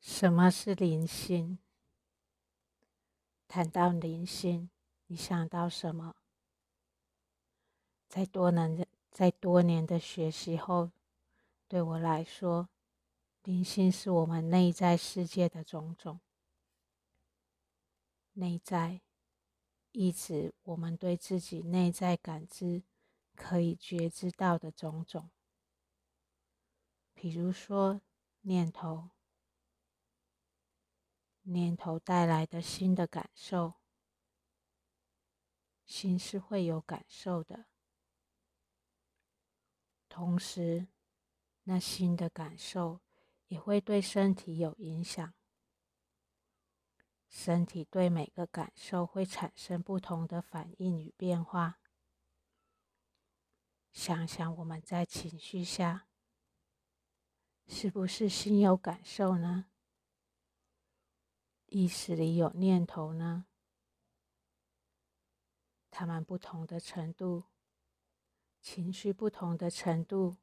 什么是灵性？谈到灵性，你想到什么？在多年的在多年的学习后，对我来说，灵性是我们内在世界的种种。内在，意指我们对自己内在感知可以觉知到的种种，比如说念头。念头带来的新的感受，心是会有感受的。同时，那新的感受也会对身体有影响。身体对每个感受会产生不同的反应与变化。想想我们在情绪下，是不是心有感受呢？意识里有念头呢，它们不同的程度，情绪不同的程度，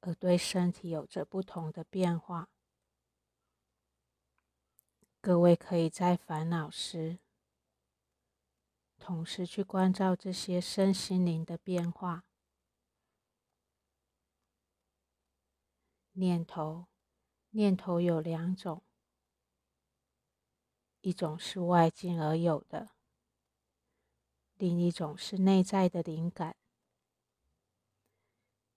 而对身体有着不同的变化。各位可以在烦恼时，同时去关照这些身心灵的变化。念头，念头有两种。一种是外境而有的，另一种是内在的灵感，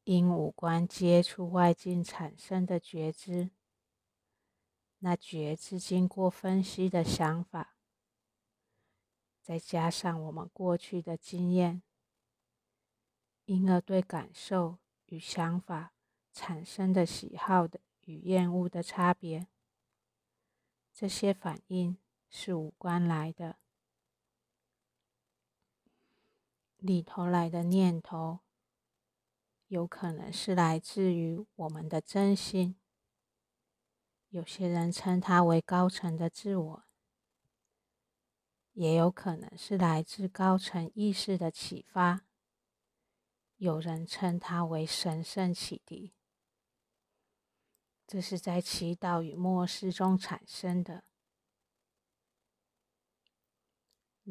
因五官接触外境产生的觉知。那觉知经过分析的想法，再加上我们过去的经验，因而对感受与想法产生的喜好的与厌恶的差别，这些反应。是五官来的，里头来的念头，有可能是来自于我们的真心。有些人称它为高层的自我，也有可能是来自高层意识的启发。有人称它为神圣启迪，这是在祈祷与默思中产生的。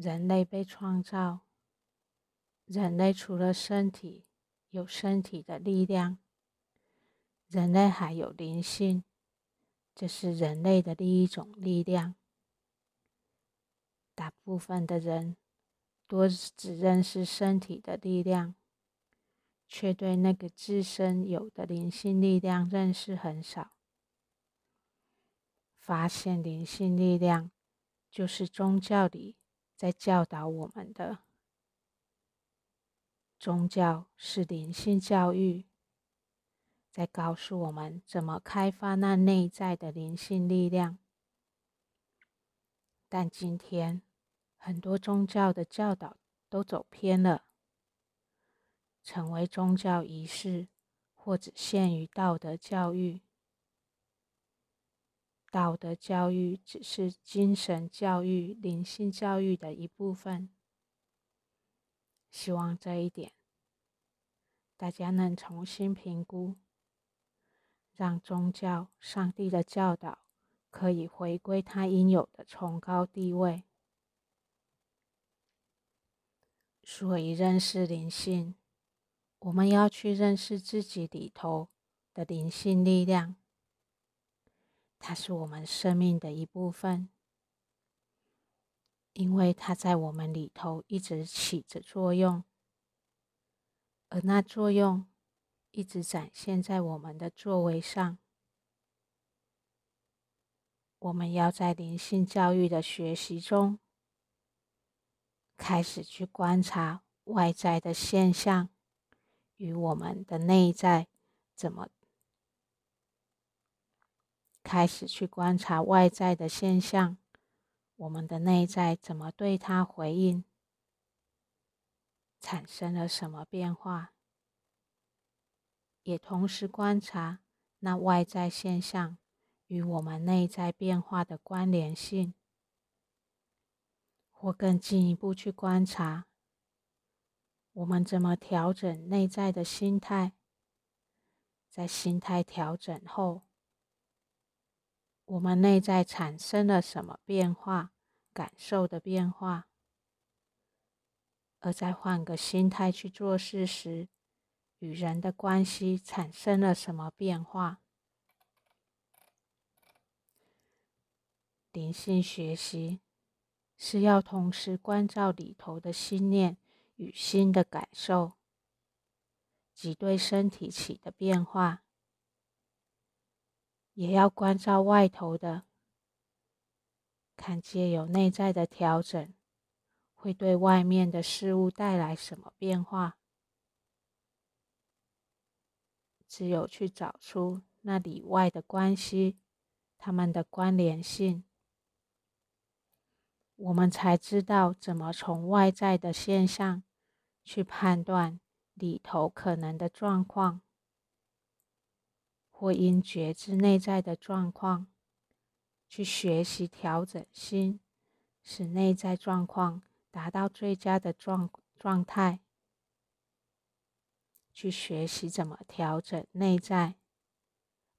人类被创造，人类除了身体有身体的力量，人类还有灵性，这是人类的另一种力量。大部分的人多只认识身体的力量，却对那个自身有的灵性力量认识很少。发现灵性力量，就是宗教里。在教导我们的宗教是灵性教育，在告诉我们怎么开发那内在的灵性力量。但今天很多宗教的教导都走偏了，成为宗教仪式，或者限于道德教育。道德教育只是精神教育、灵性教育的一部分。希望这一点大家能重新评估，让宗教、上帝的教导可以回归它应有的崇高地位。所以，认识灵性，我们要去认识自己里头的灵性力量。它是我们生命的一部分，因为它在我们里头一直起着作用，而那作用一直展现在我们的作为上。我们要在灵性教育的学习中，开始去观察外在的现象与我们的内在怎么。开始去观察外在的现象，我们的内在怎么对它回应，产生了什么变化，也同时观察那外在现象与我们内在变化的关联性，或更进一步去观察我们怎么调整内在的心态，在心态调整后。我们内在产生了什么变化，感受的变化，而在换个心态去做事时，与人的关系产生了什么变化。灵性学习是要同时关照里头的心念与心的感受，及对身体起的变化，也要关照外头的，看借有内在的调整，会对外面的事物带来什么变化。只有去找出那里外的关系，它们的关联性。我们才知道怎么从外在的现象去判断里头可能的状况，或因觉知内在的状况，去学习调整心，使内在状况达到最佳的状状态，去学习怎么调整内在，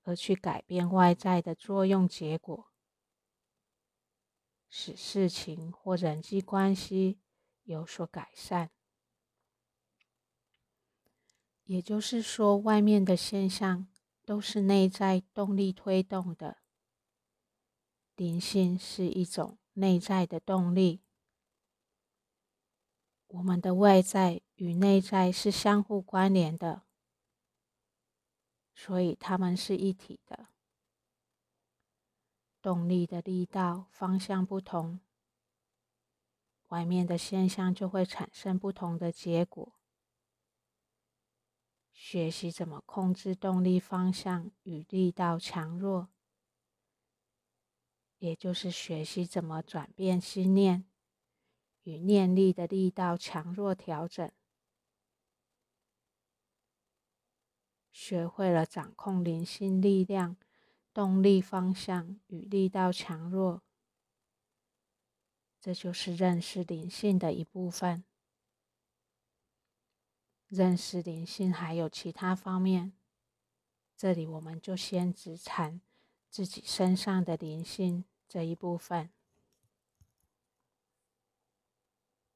而去改变外在的作用结果。使事情或人际关系有所改善，也就是说，外面的现象都是内在动力推动的。灵性是一种内在的动力，我们的外在与内在是相互关联的，所以它们是一体的。动力的力道方向不同，外面的现象就会产生不同的结果。学习怎么控制动力方向与力道强弱，也就是学习怎么转变心念与念力的力道强弱调整。学会了掌控灵性力量。动力方向与力道强弱，这就是认识灵性的一部分。认识灵性还有其他方面，这里我们就先只谈自己身上的灵性这一部分。